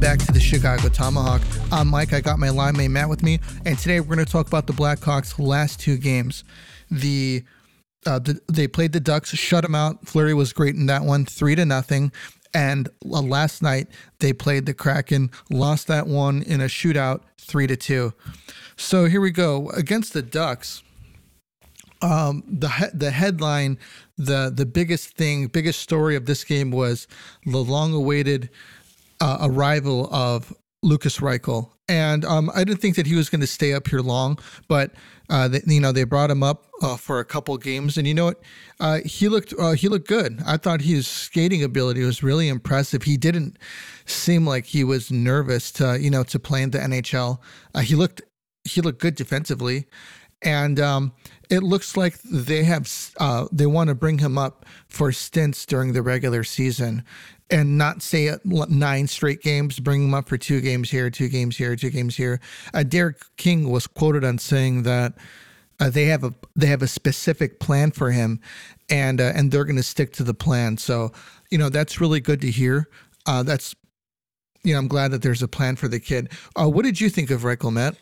Welcome back to the Chicago Tomahawk. I'm Mike. I got my line mate Matt with me, and today we're going to talk about the Blackhawks' last two games. The, uh, the they played the Ducks, shut them out. Fleury was great in that one, three to nothing. And uh, last night they played the Kraken, lost that one in a shootout, three to two. So here we go against the Ducks. Um, the the headline, the the biggest thing, biggest story of this game was the long uh, arrival of Lukas Reichel. And um, I didn't think that he was going to stay up here long, but uh, they, you know they brought him up uh, for a couple games, and you know what? Uh, he looked uh, he looked good. I thought his skating ability was really impressive. He didn't seem like he was nervous to you know to play in the NHL. Uh, he looked he looked good defensively, and um, it looks like they have uh, they want to bring him up for stints during the regular season and not say nine straight games, bring him up for two games here, two games here, two games here. Uh, Derek King was quoted on saying that uh, they have a they have a specific plan for him, and uh, and they're going to stick to the plan. So you know that's really good to hear. Uh, that's you know I'm glad that there's a plan for the kid. Uh, what did you think of Reichel, Matt?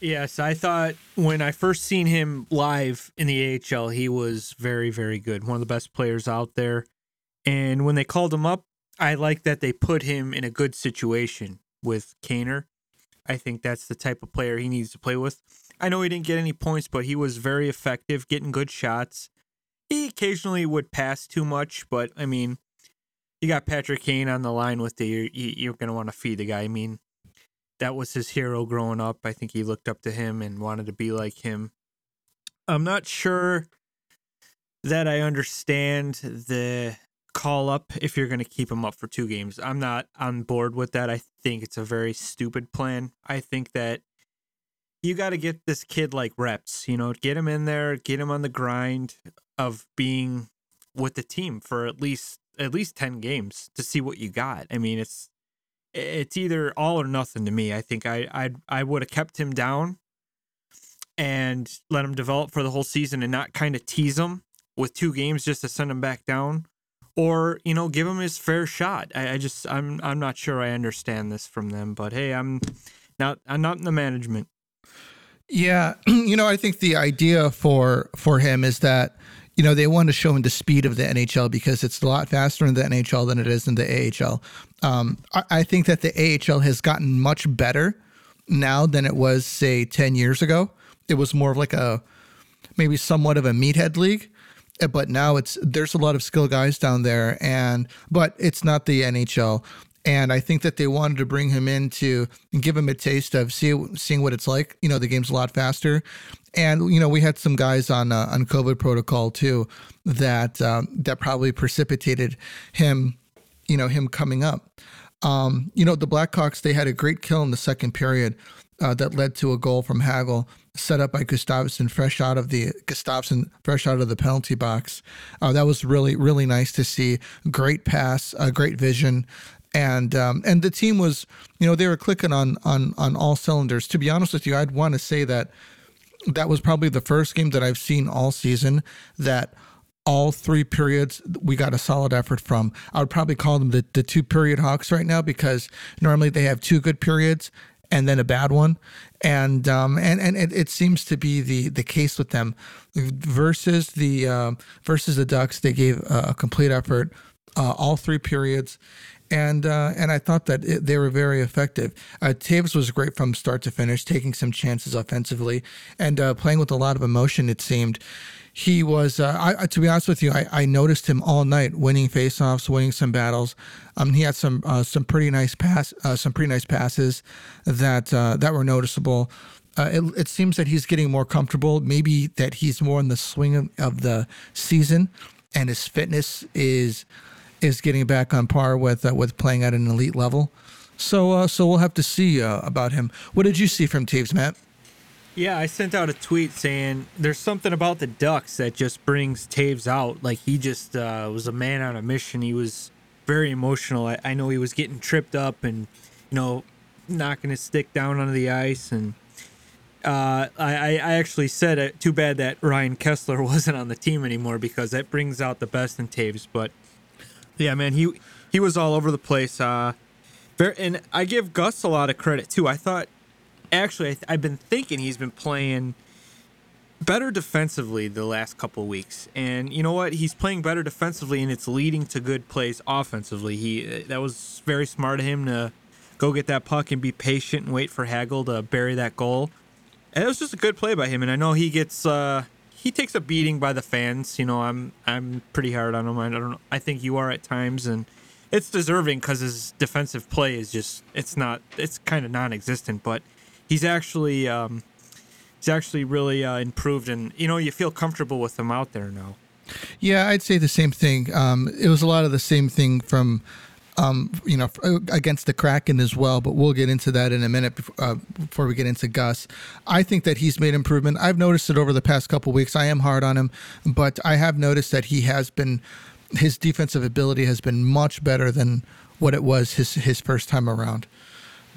Yes, I thought when I first seen him live in the AHL, he was very, very good. One of the best players out there. And when they called him up, I like that they put him in a good situation with Kaner. I think that's the type of player he needs to play with. I know he didn't get any points, but he was very effective, getting good shots. He occasionally would pass too much, but I mean, you got Patrick Kane on the line with you. You're going to want to feed the guy. I mean, that was his hero growing up. I think he looked up to him and wanted to be like him. I'm not sure that I understand the call up if you're going to keep him up for two games. I'm not on board with that. I think it's a very stupid plan. I think that you got to get this kid like reps, you know, get him in there, get him on the grind of being with the team for at least at least 10 games to see what you got. I mean, it's it's either all or nothing to me. I think I I I would have kept him down and let him develop for the whole season and not kind of tease him with two games just to send him back down or you know give him his fair shot. I, I, just i'm i'm not sure i understand this from them but hey i'm not i'm not in the management. Yeah you know i think the idea for for him is that you know they want to show him the speed of the nhl because it's a lot faster in the nhl than it is in the ahl um, I, I think that the ahl has gotten much better now than it was say 10 years ago. It was more of like a maybe somewhat of a meathead league but now it's there's a lot of skill guys down there and but it's not the NHL and I think that they wanted to bring him in to give him a taste of see, seeing what it's like. You know, the game's a lot faster, and you know we had some guys on uh, on COVID protocol too that um, that probably precipitated him, you know, him coming up. Um, you know, the Blackhawks they had a great kill in the second period uh, that led to a goal from Hagel set up by Gustavsson, fresh out of the Gustavsson, fresh out of the penalty box. Uh, that was really really nice to see. Great pass, uh, great vision, and um, and the team was you know they were clicking on on on all cylinders. To be honest with you, I'd want to say that that was probably the first game that I've seen all season that all three periods we got a solid effort from. I would probably call them the, the two period Hawks right now because normally they have two good periods and then a bad one, and um, and and it, it seems to be the the case with them versus the uh, versus the Ducks. They gave a complete effort uh, all three periods. And uh, and I thought that it, they were very effective. Uh, Toews was great from start to finish, taking some chances offensively and uh, playing with a lot of emotion. It seemed he was uh, I, to be honest with you I, I noticed him all night winning faceoffs winning some battles. Um, he had some uh, some pretty nice pass uh, some pretty nice passes that uh, that were noticeable. Uh, it, it, seems that he's getting more comfortable maybe that he's more in the swing of, of the season and his fitness is is getting back on par with uh, with playing at an elite level. So so we'll have to see about him. What did you see from Toews Matt yeah, I sent out a tweet saying there's something about the Ducks that just brings Toews out. Like he just uh, was a man on a mission. He was very emotional. I, I, know he was getting tripped up and you know knocking his stick down onto the ice. And uh, I, I actually said it. Too bad that Ryan Kesler wasn't on the team anymore because that brings out the best in Toews. But yeah, man, he he was all over the place. Uh, and I give Gus a lot of credit too. I thought, actually, I have been thinking he's been playing better defensively the last couple weeks, and you know what? He's playing better defensively, and it's leading to good plays offensively. He that was very smart of him to go get that puck and be patient and wait for Hagel to bury that goal. And it was just a good play by him, and I know he gets. Uh, he takes a beating by the fans. You know, I'm I'm pretty hard on him. I don't know. I think you are at times, and it's deserving because his defensive play is just it's not it's kind of non-existent. But he's actually um, he's actually really uh, improved, and you know you feel comfortable with him out there now. Yeah, I'd say the same thing. Um, it was a lot of the same thing from um, you know, uh, against the Kraken as well. But we'll get into that in a minute before, uh, before we get into Gus. I think that he's made improvement. I've noticed it over the past couple weeks. I am hard on him, but I have noticed that he has been his defensive ability has been much better than what it was his his first time around.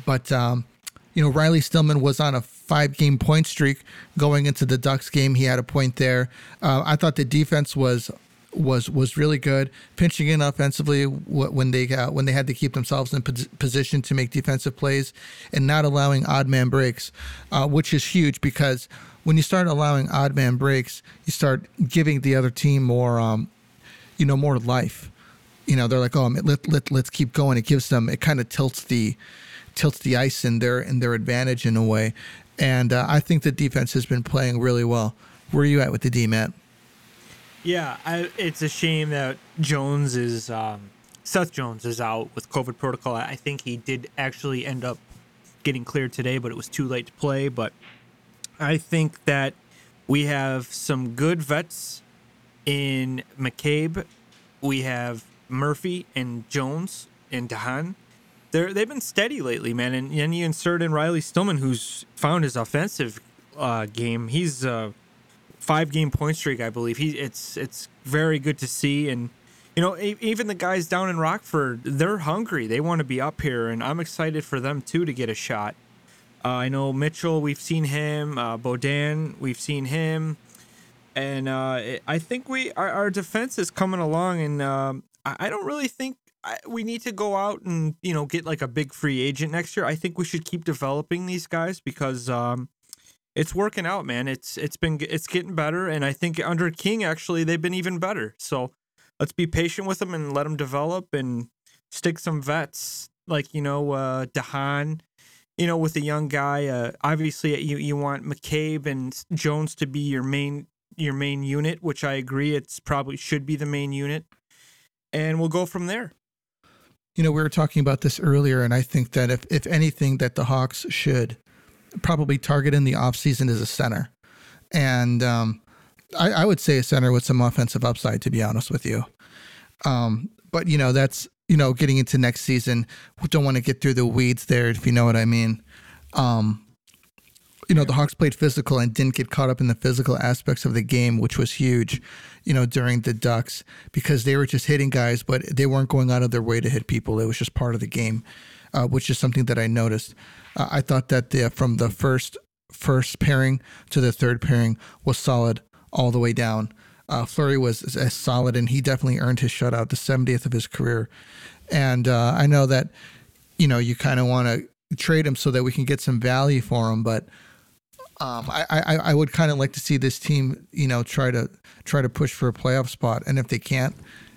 But um, you know, Riley Stillman was on a five game point streak going into the Ducks game. He had a point there. Uh, I thought the defense was was was really good, pinching in offensively when they uh, when they had to keep themselves in position to make defensive plays, and not allowing odd man breaks, uh, which is huge because when you start allowing odd man breaks, you start giving the other team more, um, you know, more life. You know, they're like, oh, let let let's keep going. It gives them, it kind of tilts the tilts the ice in their in their advantage in a way, and uh, I think the defense has been playing really well. Where are you at with the D, Matt? Yeah, I, it's a shame that Jones is um, Seth Jones is out with COVID protocol. I think he did actually end up getting cleared today, but it was too late to play. But I think that we have some good vets in McCabe. We have Murphy and Jones and de Haan. They're, they've been steady lately, man. And then you insert in Riley Stillman, who's found his offensive uh, game. He's a five game point streak, I believe. He it's it's very good to see, and you know even the guys down in Rockford, they're hungry. They want to be up here, and I'm excited for them too to get a shot. Uh, I know Mitchell, we've seen him. Uh, Beaudin, we've seen him, and uh, I think we our, our, defense is coming along, and um, I don't really think we need to go out and you know get like a big free agent next year. I think we should keep developing these guys because um, it's working out, man. It's it's been it's getting better, and I think under King actually they've been even better. So let's be patient with them and let them develop and stick some vets like you know uh, de you know with a young guy. Uh, obviously, you you want McCabe and Jones to be your main your main unit, which I agree. It's probably should be the main unit, and we'll go from there. You know, we were talking about this earlier, and I think that if if anything, that the Hawks should probably target in the offseason is a center. And um, I, I, would say a center with some offensive upside, to be honest with you. Um, but, you know, that's, you know, getting into next season. We don't want to get through the weeds there, if you know what I mean. Um, you know, the Hawks played physical and didn't get caught up in the physical aspects of the game, which was huge, you know, during the Ducks because they were just hitting guys, but they weren't going out of their way to hit people. It was just part of the game, uh, which is something that I noticed. Uh, I thought that the, from the first first pairing to the third pairing was solid all the way down. Uh, Fleury was as solid, and he definitely earned his shutout, the 70th of his career. And uh, I know that you know you kind of want to trade him so that we can get some value for him, but um, I, I, I would kind of like to see this team, you know, try to try to push for a playoff spot. And if they can't,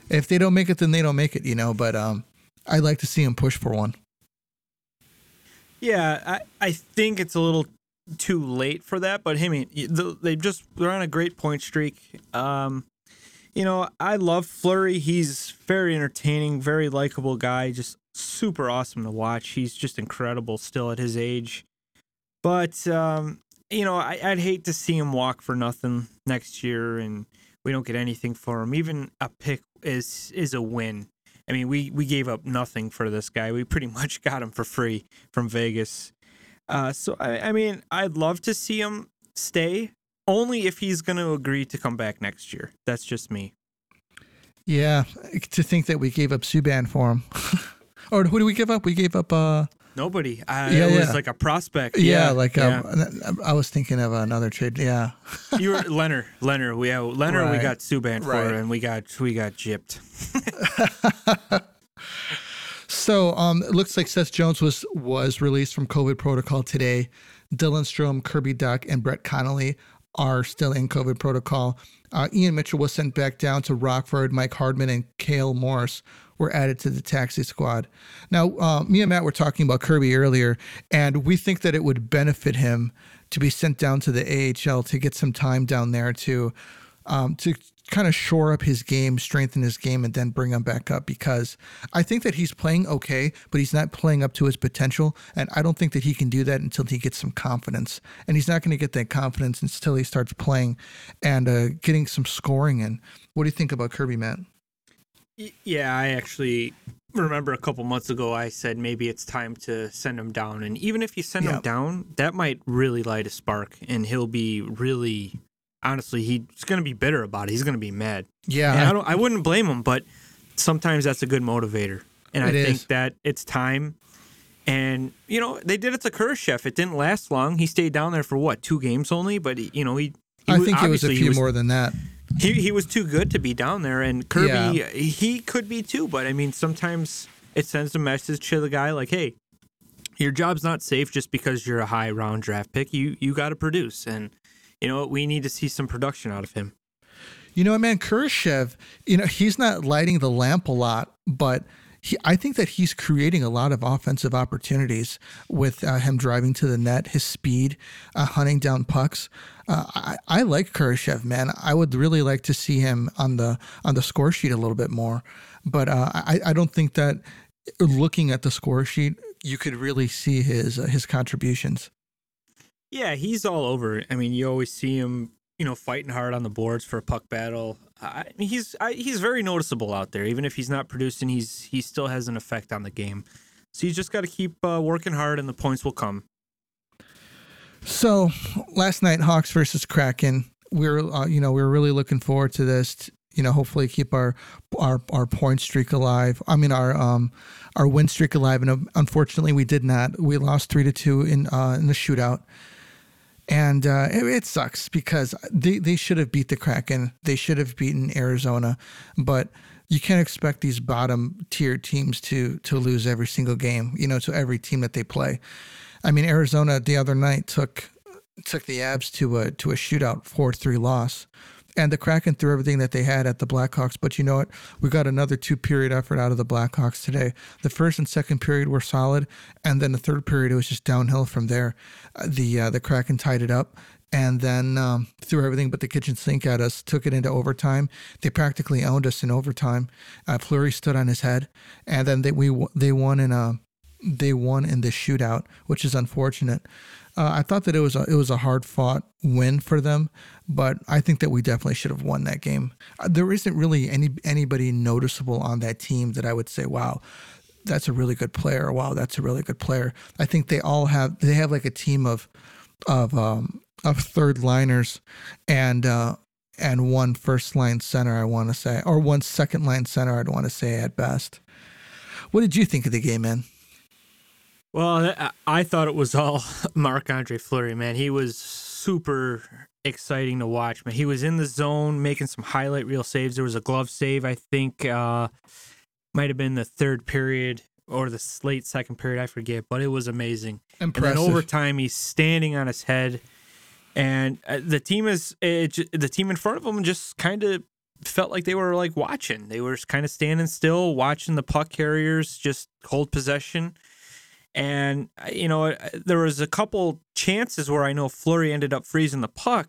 if they don't make it, then they don't make it, you know. But um, I'd like to see them push for one. Yeah, I, I think it's a little too late for that, but I mean, they just they're on a great point streak. Um, you know, I love Fleury. He's very entertaining, very likable guy, just super awesome to watch. He's just incredible still at his age. But um, you know, I, would hate to see him walk for nothing next year, and we don't get anything for him. Even a pick is is a win. I mean, we we gave up nothing for this guy. We pretty much got him for free from Vegas. Uh, so I, I mean, I'd love to see him stay, only if he's going to agree to come back next year. That's just me. Yeah, to think that we gave up Subban for him, or who do we give up? We gave up uh, Nobody. I, yeah, it was like a prospect. Yeah, yeah like um, yeah. I was thinking of another trade. Yeah. you were Leonard. Leonard. We have Leonard. Right. We got Subban for, and we got we got gypped. So um, it looks like Seth Jones was was released from COVID protocol today. Dylan Strome, Kirby Dach, and Brett Connolly are still in COVID protocol. Uh, Ian Mitchell was sent back down to Rockford. Mike Hardman and Cale Morris were added to the taxi squad. Now, uh, me and Matt were talking about Kirby earlier, and we think that it would benefit him to be sent down to the AHL to get some time down there to um, to kind of shore up his game, strengthen his game, and then bring him back up because I think that he's playing okay, but he's not playing up to his potential. And I don't think that he can do that until he gets some confidence. And he's not going to get that confidence until he starts playing and uh, getting some scoring in. What do you think about Kirby, Matt? Yeah, I actually remember a couple months ago I said maybe it's time to send him down. And even if you send yeah. him down, that might really light a spark and he'll be really honestly, he's going to be bitter about it. He's going to be mad. Yeah, I, I, don't. I wouldn't blame him, but sometimes that's a good motivator, and I is. think that it's time. And you know, they did it to Kurashev. It didn't last long. He stayed down there for what two games only, but you know he. he I think it was a few was, more than that. He he was too good to be down there, and Kirby yeah. he could be too. But I mean, sometimes it sends a message to the guy like, "Hey, your job's not safe just because you're a high round draft pick. You you got to produce." And you know what? We need to see some production out of him. You know, man, Kurashev, you know, he's not lighting the lamp a lot, but he, I think that he's creating a lot of offensive opportunities with uh, him driving to the net, his speed, uh, hunting down pucks. Uh, I, I, like Kurashev, man. I would really like to see him on the on the score sheet a little bit more, but uh, I, I don't think that looking at the score sheet, you could really see his uh, his contributions. Yeah, he's all over. I mean, you always see him, you know, fighting hard on the boards for a puck battle. I he's I, he's very noticeable out there. Even if he's not producing, he's he still has an effect on the game. So you just got to keep uh, working hard, and the points will come. So last night, Hawks versus Kraken. We are uh, you know, we are really looking forward to this. you know, hopefully keep our our our point streak alive. I mean, our um our win streak alive. And unfortunately, we did not. We lost three to two in uh, in the shootout and uh, it, it, sucks because they, they should have beat the Kraken. They should have beaten Arizona, but you can't expect these bottom tier teams to to lose every single game. You know, to every team that they play. I mean, Arizona the other night took took the Abs to a to a shootout four three loss and the Kraken threw everything that they had at the Blackhawks. But you know what? We got another two period effort out of the Blackhawks today. The first and second period were solid, and then the third period it was just downhill from there. Uh, the uh, the Kraken tied it up. And then um, threw everything but the kitchen sink at us. Took it into overtime. They practically owned us in overtime. Uh, Fleury stood on his head, and then they we they won in a they won in the shootout, which is unfortunate. Uh, I thought that it was a, it was a hard fought win for them, but I think that we definitely should have won that game. Uh, there isn't really any anybody noticeable on that team that I would say, wow, that's a really good player. Wow, that's a really good player. I think they all have they have like a team of of um, of third liners and uh, and one first line center. I want to say, or one second line center. I'd want to say at best. What did you think of the game, man? Well, I thought it was all Marc Andre Fleury, man. He was super exciting to watch, man. He was in the zone making some highlight reel saves. There was a glove save, I think, uh, might have been the third period or the late second period, I forget, but it was amazing. Impressive. And then overtime, he's standing on his head, and uh, the team is it, the team in front of him just kind of felt like they were like watching. They were kind of standing still, watching the puck carriers just hold possession and, uh, you know, uh, there was a couple chances where I know Fleury ended up freezing the puck.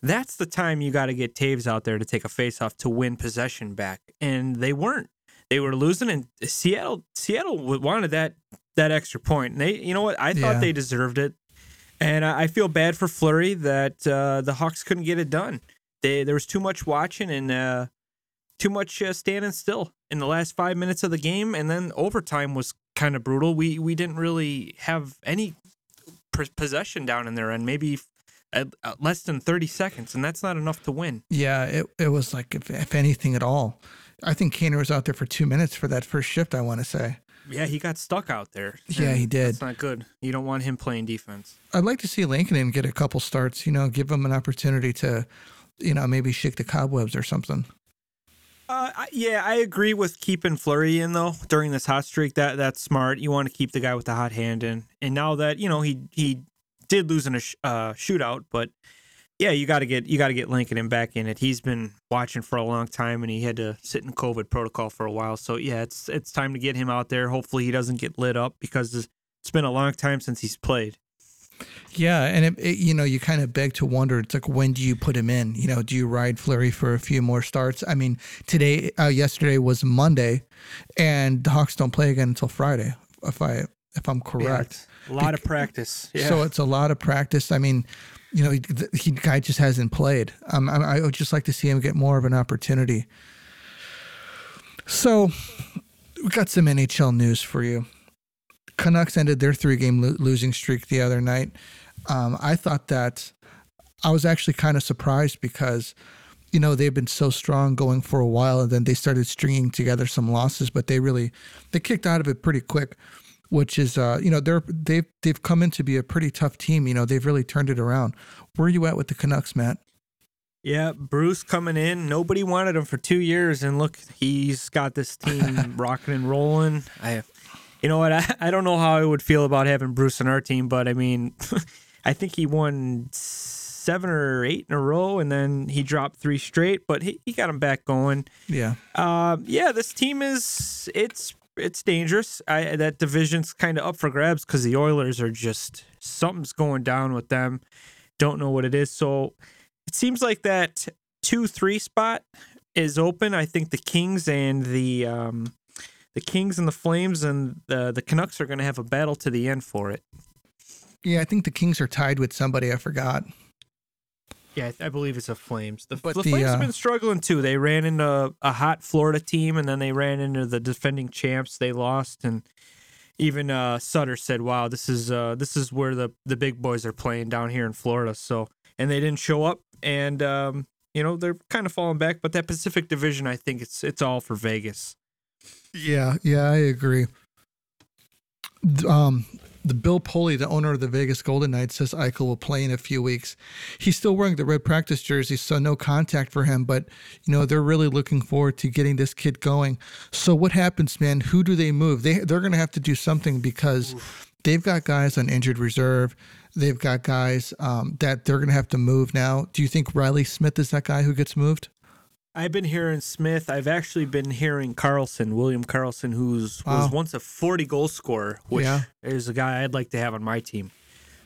That's the time you got to get Toews out there to take a faceoff to win possession back. And they weren't. They were losing, and Seattle Seattle wanted that that extra point. And they, you know what? I thought yeah. they deserved it. And I feel bad for Fleury that uh, the Hawks couldn't get it done. They, there was too much watching and uh, too much uh, standing still in the last five minutes of the game, and then overtime was kind of brutal. We we didn't really have any possession down in there, and maybe less than thirty seconds, and that's not enough to win. Yeah, it it was like if, if anything at all. I think Kaner was out there for two minutes for that first shift. I want to say. Yeah, he got stuck out there. Yeah, he did. That's not good. You don't want him playing defense. I'd like to see Lincoln get a couple starts. You know, give him an opportunity to, you know, maybe shake the cobwebs or something. Uh, yeah, I agree with keeping Fleury in though during this hot streak. That that's smart. You want to keep the guy with the hot hand in. And now that you know he he did lose in a sh- uh, shootout, but yeah, you got to get you got to get Lincoln back in it. He's been watching for a long time, and he had to sit in COVID protocol for a while. So yeah, it's it's time to get him out there. Hopefully, he doesn't get lit up because it's been a long time since he's played. Yeah, and it, it, you know, you kind of beg to wonder. It's like, when do you put him in? You know, do you ride Fleury for a few more starts? I mean, today, uh, yesterday was Monday, and the Hawks don't play again until Friday. If I if I'm correct, a lot of practice. Yeah. so it's a lot of practice. I mean, you know, he, the he, guy just hasn't played. Um, I, I would just like to see him get more of an opportunity. So, we got some NHL news for you. Canucks ended their three game lo- losing streak the other night. Um, I thought that I was actually kind of surprised because, you know, they've been so strong going for a while and then they started stringing together some losses, but they really, they kicked out of it pretty quick, which is, uh, you know, they're, they've, they've come in to be a pretty tough team. You know, they've really turned it around. Where are you at with the Canucks, Matt? Yeah, Bruce coming in. Nobody wanted him for two years, and look, he's got this team rocking and rolling. I, you know what? I, I don't know how I would feel about having Bruce on our team, but I mean, I think he won seven or eight in a row, and then he dropped three straight, but he, he got him back going. Yeah. Um, yeah, this team is it's it's dangerous. I that division's kind of up for grabs because the Oilers are just something's going down with them. Don't know what it is. So it seems like that two three spot is open. I think the Kings and the um, the Kings and the Flames and the the Canucks are going to have a battle to the end for it. Yeah, I think the Kings are tied with somebody. I forgot. Yeah, I, I believe it's the Flames. The, But the the, Flames uh, have been struggling too. They ran into a hot Florida team, and then they ran into the defending champs. They lost, and even uh, Sutter said, "Wow, this is uh, this is where the the big boys are playing down here in Florida." So, and they didn't show up, and um, you know they're kind of falling back. But that Pacific Division, I think it's it's all for Vegas. Yeah, yeah, I agree. Um, the Bill Pulley, the owner of the Vegas Golden Knights, says Eichel will play in a few weeks. He's still wearing the red practice jersey, so no contact for him. But you know they're really looking forward to getting this kid going. So what happens, man? Who do they move? They they're going to have to do something because they've got guys on injured reserve. They've got guys um, that they're going to have to move now. Do you think Riley Smith is that guy who gets moved? I've been hearing Smith. I've actually been hearing Karlsson, William Karlsson, who's Wow. was once a 40 goal scorer, which Yeah. is a guy I'd like to have on my team.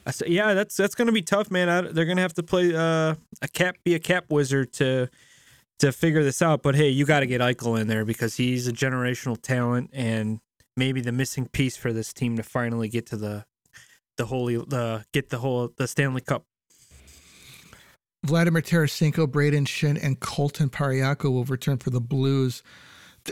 I said, yeah, that's that's going to be tough, man. I, they're going to have to play uh, a cap, be a cap wizard to to figure this out. But hey, you got to get Eichel in there because he's a generational talent and maybe the missing piece for this team to finally get to the the holy the get the whole the Stanley Cup. Vladimir Tarasenko, Brayden Schenn, and Colton Parayko will return for the Blues.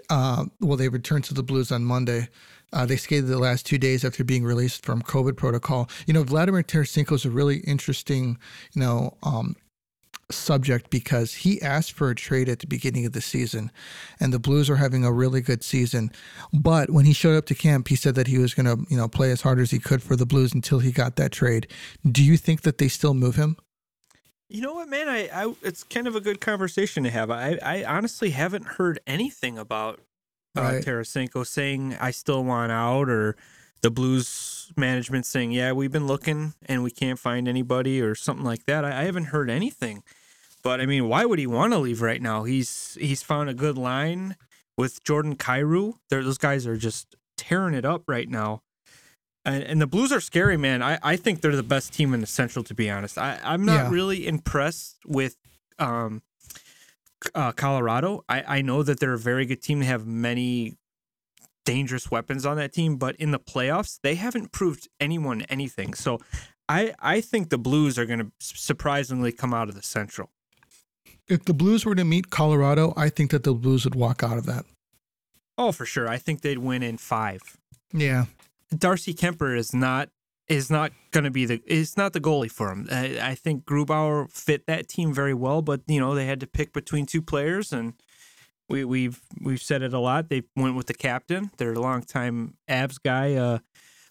Uh, well, they returned to the Blues on Monday. Uh, they skated the last two days after being released from COVID protocol. You know, Vladimir Tarasenko is a really interesting, you know, um, subject because he asked for a trade at the beginning of the season, and the Blues are having a really good season. But when he showed up to camp, he said that he was going to, you know, play as hard as he could for the Blues until he got that trade. Do you think that they still move him? You know what, man? I, I it's kind of a good conversation to have. I, I honestly haven't heard anything about uh, Right. Tarasenko saying I still want out, or the Blues management saying, "Yeah, we've been looking and we can't find anybody," or something like that. I, I haven't heard anything. But I mean, why would he want to leave right now? He's he's found a good line with Jordan Kyrou. They're, those guys are just tearing it up right now. And, and the Blues are scary, man. I, I think they're the best team in the Central, to be honest. I, I'm not Yeah. really impressed with um, uh, Colorado. I, I know that they're a very good team. They have many dangerous weapons on that team, but in the playoffs, they haven't proved anyone anything. So I, I think the Blues are going to surprisingly come out of the Central. If the Blues were to meet Colorado, I think that the Blues would walk out of that. Oh, for sure. I think they'd win in five. Yeah. Darcy Kuemper is not is not going to be the is not the goalie for him. I, I think Grubauer fit that team very well, but you know they had to pick between two players, and we we've we've said it a lot. They went with the captain, their longtime Abs guy, uh,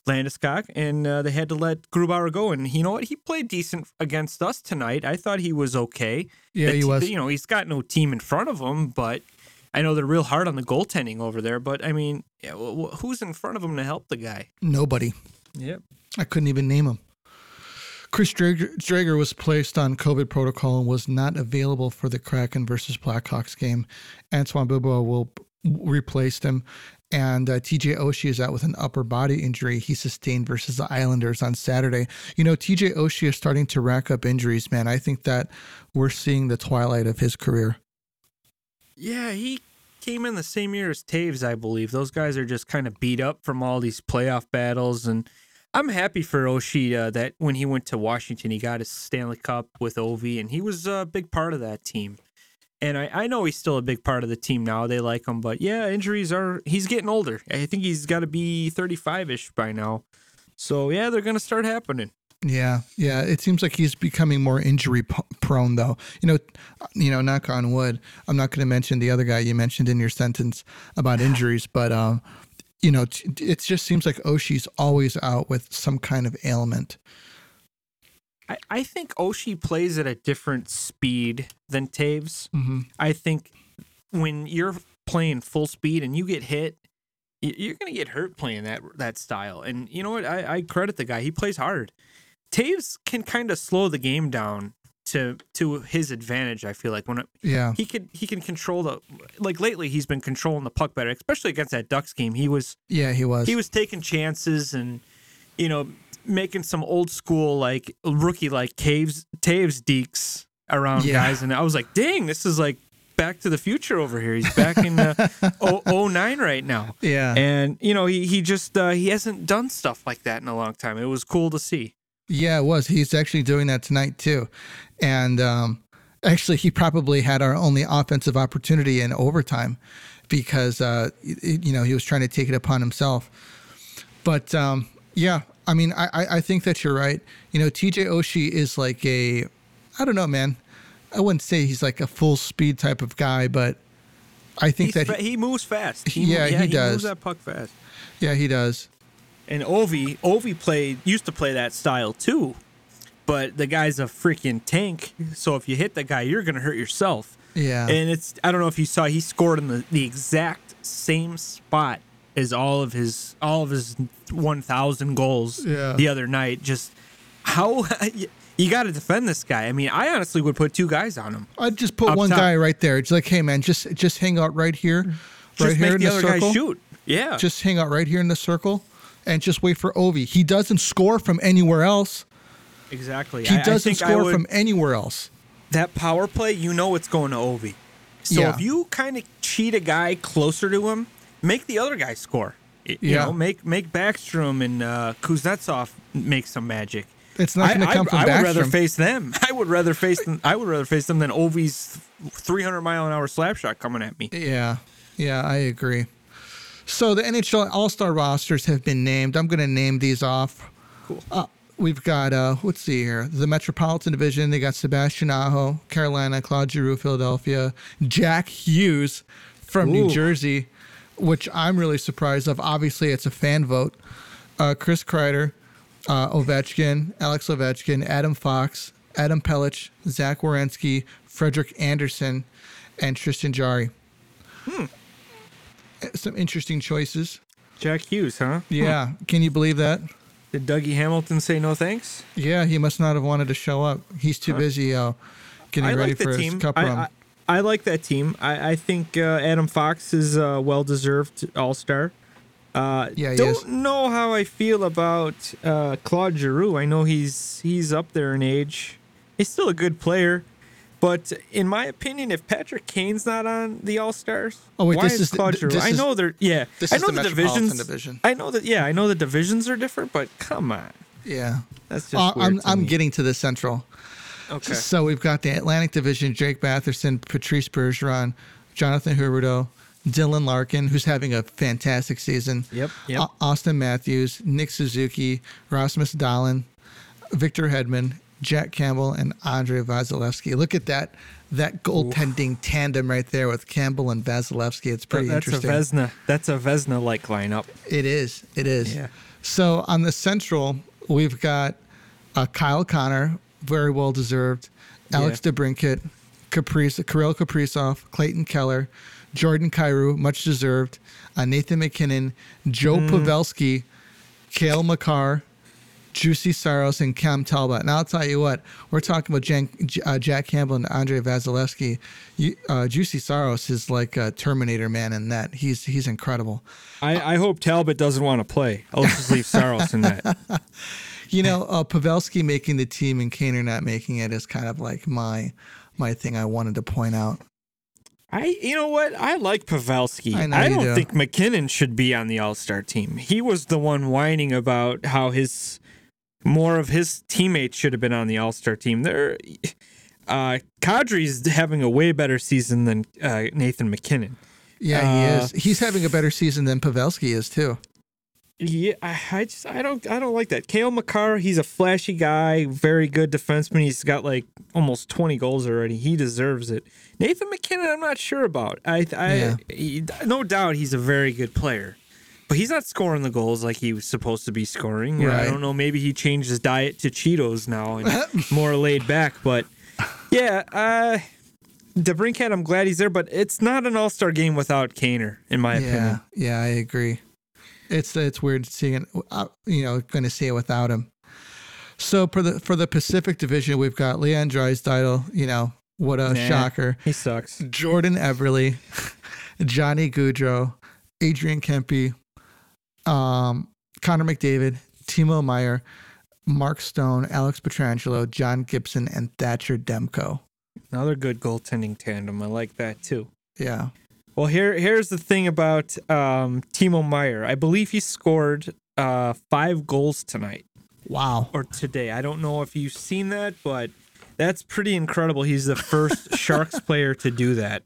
Landeskog, and uh, they had to let Grubauer go. And you know what? He played decent against us tonight. I thought he was okay. Yeah, The he was. You know, he's got no team in front of him, but I know they're real hard on the goaltending over there, but I mean, yeah, wh- wh- who's in front of him to help the guy? Nobody. Yep. I couldn't even name him. Chris Driedger, was placed on COVID protocol and was not available for the Kraken versus Blackhawks game. Antoine Bibeau will replace him. And uh, TJ Oshie is out with an upper body injury he sustained versus the Islanders on Saturday. You know, TJ Oshie is starting to rack up injuries, man. I think that we're seeing the twilight of his career. Yeah, he came in the same year as Toews, I believe. Those guys are just kind of beat up from all these playoff battles, and I'm happy for Oshie uh, that when he went to Washington, he got his Stanley Cup with Ovi, and he was a big part of that team. And I, I know he's still a big part of the team now. They like him, but yeah, injuries are. He's getting older. I think he's got to be 35 ish by now. So yeah, they're gonna start happening. Yeah, yeah. It seems like he's becoming more injury p- prone, though. You know, you know. Knock on wood. I'm not going to mention the other guy you mentioned in your sentence about injuries, but um, you know, t- it just seems like Oshie's always out with some kind of ailment. I, I think Oshie plays at a different speed than Toews. Mm-hmm. I think when you're playing full speed and you get hit, you're gonna get hurt playing that that style. And you know what? I, I credit the guy. He plays hard. Toews can kind of slow the game down to to his advantage. I feel like when it, Yeah, he could he can control the like lately he's been controlling the puck better, especially against that Ducks game. He was yeah, he was. he was taking chances and you know making some old school like rookie like caves Toews deeks around Yeah. guys, and I was like, dang, this is like Back to the Future over here. He's back in the oh- 09 right now, yeah, and you know he he just uh, he hasn't done stuff like that in a long time. It was cool to see. Yeah, it was. He's actually doing that tonight too, and um, actually, he probably had our only offensive opportunity in overtime because uh, you know he was trying to take it upon himself. But um, yeah, I mean, I, I think that you're right. You know, TJ Oshie is like a, I don't know, man. I wouldn't say he's like a full speed type of guy, but I think He's that fa- he moves fast. He, Yeah, he he does. moves that puck fast. yeah, he does. And Ovi, Ovi played used to play that style too, but the guy's a freaking tank. So if you hit the guy, you're gonna hurt yourself. Yeah, And it's I don't know if you saw he scored in the, the exact same spot as all of his all of his 1,000 goals Yeah. the other night. Just how you got to defend this guy. I mean, I honestly would put two guys on him. I'd just put one top. guy right there. It's like, hey man, just just hang out right here, Just right here make in the the other circle. guy shoot. Yeah. Just hang out right here in the circle, and just wait for Ovi. He doesn't score from anywhere else. exactly. He I- doesn't I score would- from anywhere else. that power play, you know it's going to Ovi. So Yeah. if you kind of cheat a guy closer to him, make the other guy score. You Yeah. know, make make Backstrom and uh, Kuznetsov make some magic. It's not going to come I, from I would rather face them. I would rather face them. I would rather face them than Ovi's 300 mile an hour slap shot coming at me. Yeah, yeah, I agree. So the NHL All Star rosters have been named. I'm going to name these off. Cool. Uh, we've got uh, let's see here, the Metropolitan Division. They got Sebastian Aho, Carolina, Claude Giroux, Philadelphia, Jack Hughes from New Jersey, which I'm really surprised of. Obviously, it's a fan vote. Uh, Chris Kreider, uh, Ovechkin, Alex Ovechkin, Adam Fox, Adam Pelech, Zach Werenski, Frederik Andersen, and Tristan Jarry. Hmm. Some interesting choices. Jack Hughes, huh? Yeah. Can you believe that? Did Dougie Hamilton say no thanks? Yeah, he must not have wanted to show up. He's too busy uh, getting I ready like for the his team. cup I, run. I, I like that team. I, I think uh, Adam Fox is a well deserved All Star. Uh, Yeah, don't is. know how I feel about uh, Claude Giroux. I know he's he's up there in age. He's still a good player, but in my opinion, if Patrick Kane's not on the All Stars, Oh, wait, why this is is Claude Giroux? I know they're yeah. this I is the the, divisions. Division. I know that yeah. I know the divisions are different, but come on, yeah. that's just Uh, I'm I'm me. getting to the Central. okay. So we've got the Atlantic Division: Jake Batherson, Patrice Bergeron, Jonathan Huberdeau, Dylan Larkin, who's having a fantastic season. Yep. Yep. Auston Matthews, Nick Suzuki, Rasmus Dahlin, Victor Hedman, Jack Campbell, and Andre Vasilevskiy. Look at that that goaltending tandem right there with Campbell and Vasilevskiy. It's pretty that's interesting. a Vesna. That's a Vesna like lineup. It is. It is. Yeah. So on the Central, we've got uh, Kyle Connor, very well deserved. Alex DeBrincat, Caprice, Kirill Kaprizov, Clayton Keller, Jordan Kyrou, much deserved, uh, Nathan MacKinnon, Joe Mm. Pavelski, Cale Makar, Juicy Saros, and Cam Talbot. And I'll tell you what, we're talking about Jan, uh, Jack Campbell and Andre Vasilevskiy. You, uh, Juicy Saros is like a Terminator man in that. He's he's incredible. I, I hope Talbot doesn't want to play. I'll just leave Saros in that. You know, uh, Pavelski making the team and Kaner not making it is kind of like my my thing I wanted to point out. I, you know what? I like Pavelski. I I, don't do. think MacKinnon should be on the All Star team. He was the one whining about how his more of his teammates should have been on the All Star team. They're uh, Kadri's having a way better season than uh, Nathan MacKinnon. Yeah, Uh, he is. He's having a better season than Pavelski is too. Yeah, I, I just I don't I don't like that. Cale Makar, he's a flashy guy, very good defenseman. He's got like almost twenty goals already. He deserves it. Nathan MacKinnon, I'm not sure about. I, I Yeah. he- no doubt he's a very good player, but he's not scoring the goals like he was supposed to be scoring. Yeah, I don't know. Maybe he changed his diet to Cheetos now and more laid back. But yeah, uh, DeBrincat, I'm glad he's there, but it's not an All Star game without Kaner, in my Yeah, opinion. yeah, I agree. It's it's weird seeing it. uh, You know, going to see it without him. So for the for the Pacific Division, we've got Leon Draisaitl. You know, what a Nah. shocker. He sucks. Jordan Eberle, Johnny Gaudreau, Adrian Kempe, um, Connor McDavid, Timo Meier, Mark Stone, Alex Pietrangelo, John Gibson, and Thatcher Demko. Another good goaltending tandem. I like that too. Yeah. Well, here here's the thing about um, Timo Meier. I believe he scored uh, five goals tonight Wow. or today. I don't know if you've seen that, but that's pretty incredible. He's the first Sharks player to do that.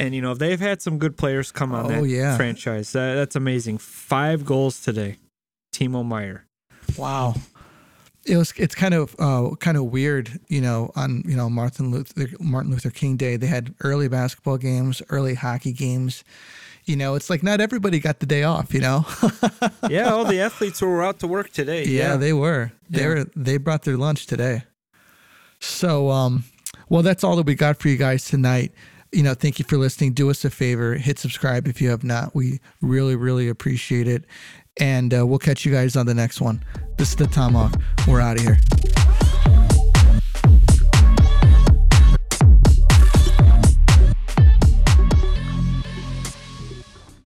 And you know they've had some good players come on Oh, that yeah. franchise. That, that's amazing. Five goals today, Timo Meier. Wow. It was. It's kind of uh, kind of weird, you know. On you know Martin Luther Martin Luther King Day, they had early basketball games, early hockey games. You know, it's like not everybody got the day off. You know. Yeah, all the athletes were out to work today. yeah, they were. They Yeah. were. They brought their lunch today. So, um, well, that's all that we got for you guys tonight. You know, thank you for listening. Do us a favor, hit subscribe if you have not. We really, really appreciate it. And uh, we'll catch you guys on the next one. This is the Tomahawk. We're out of here.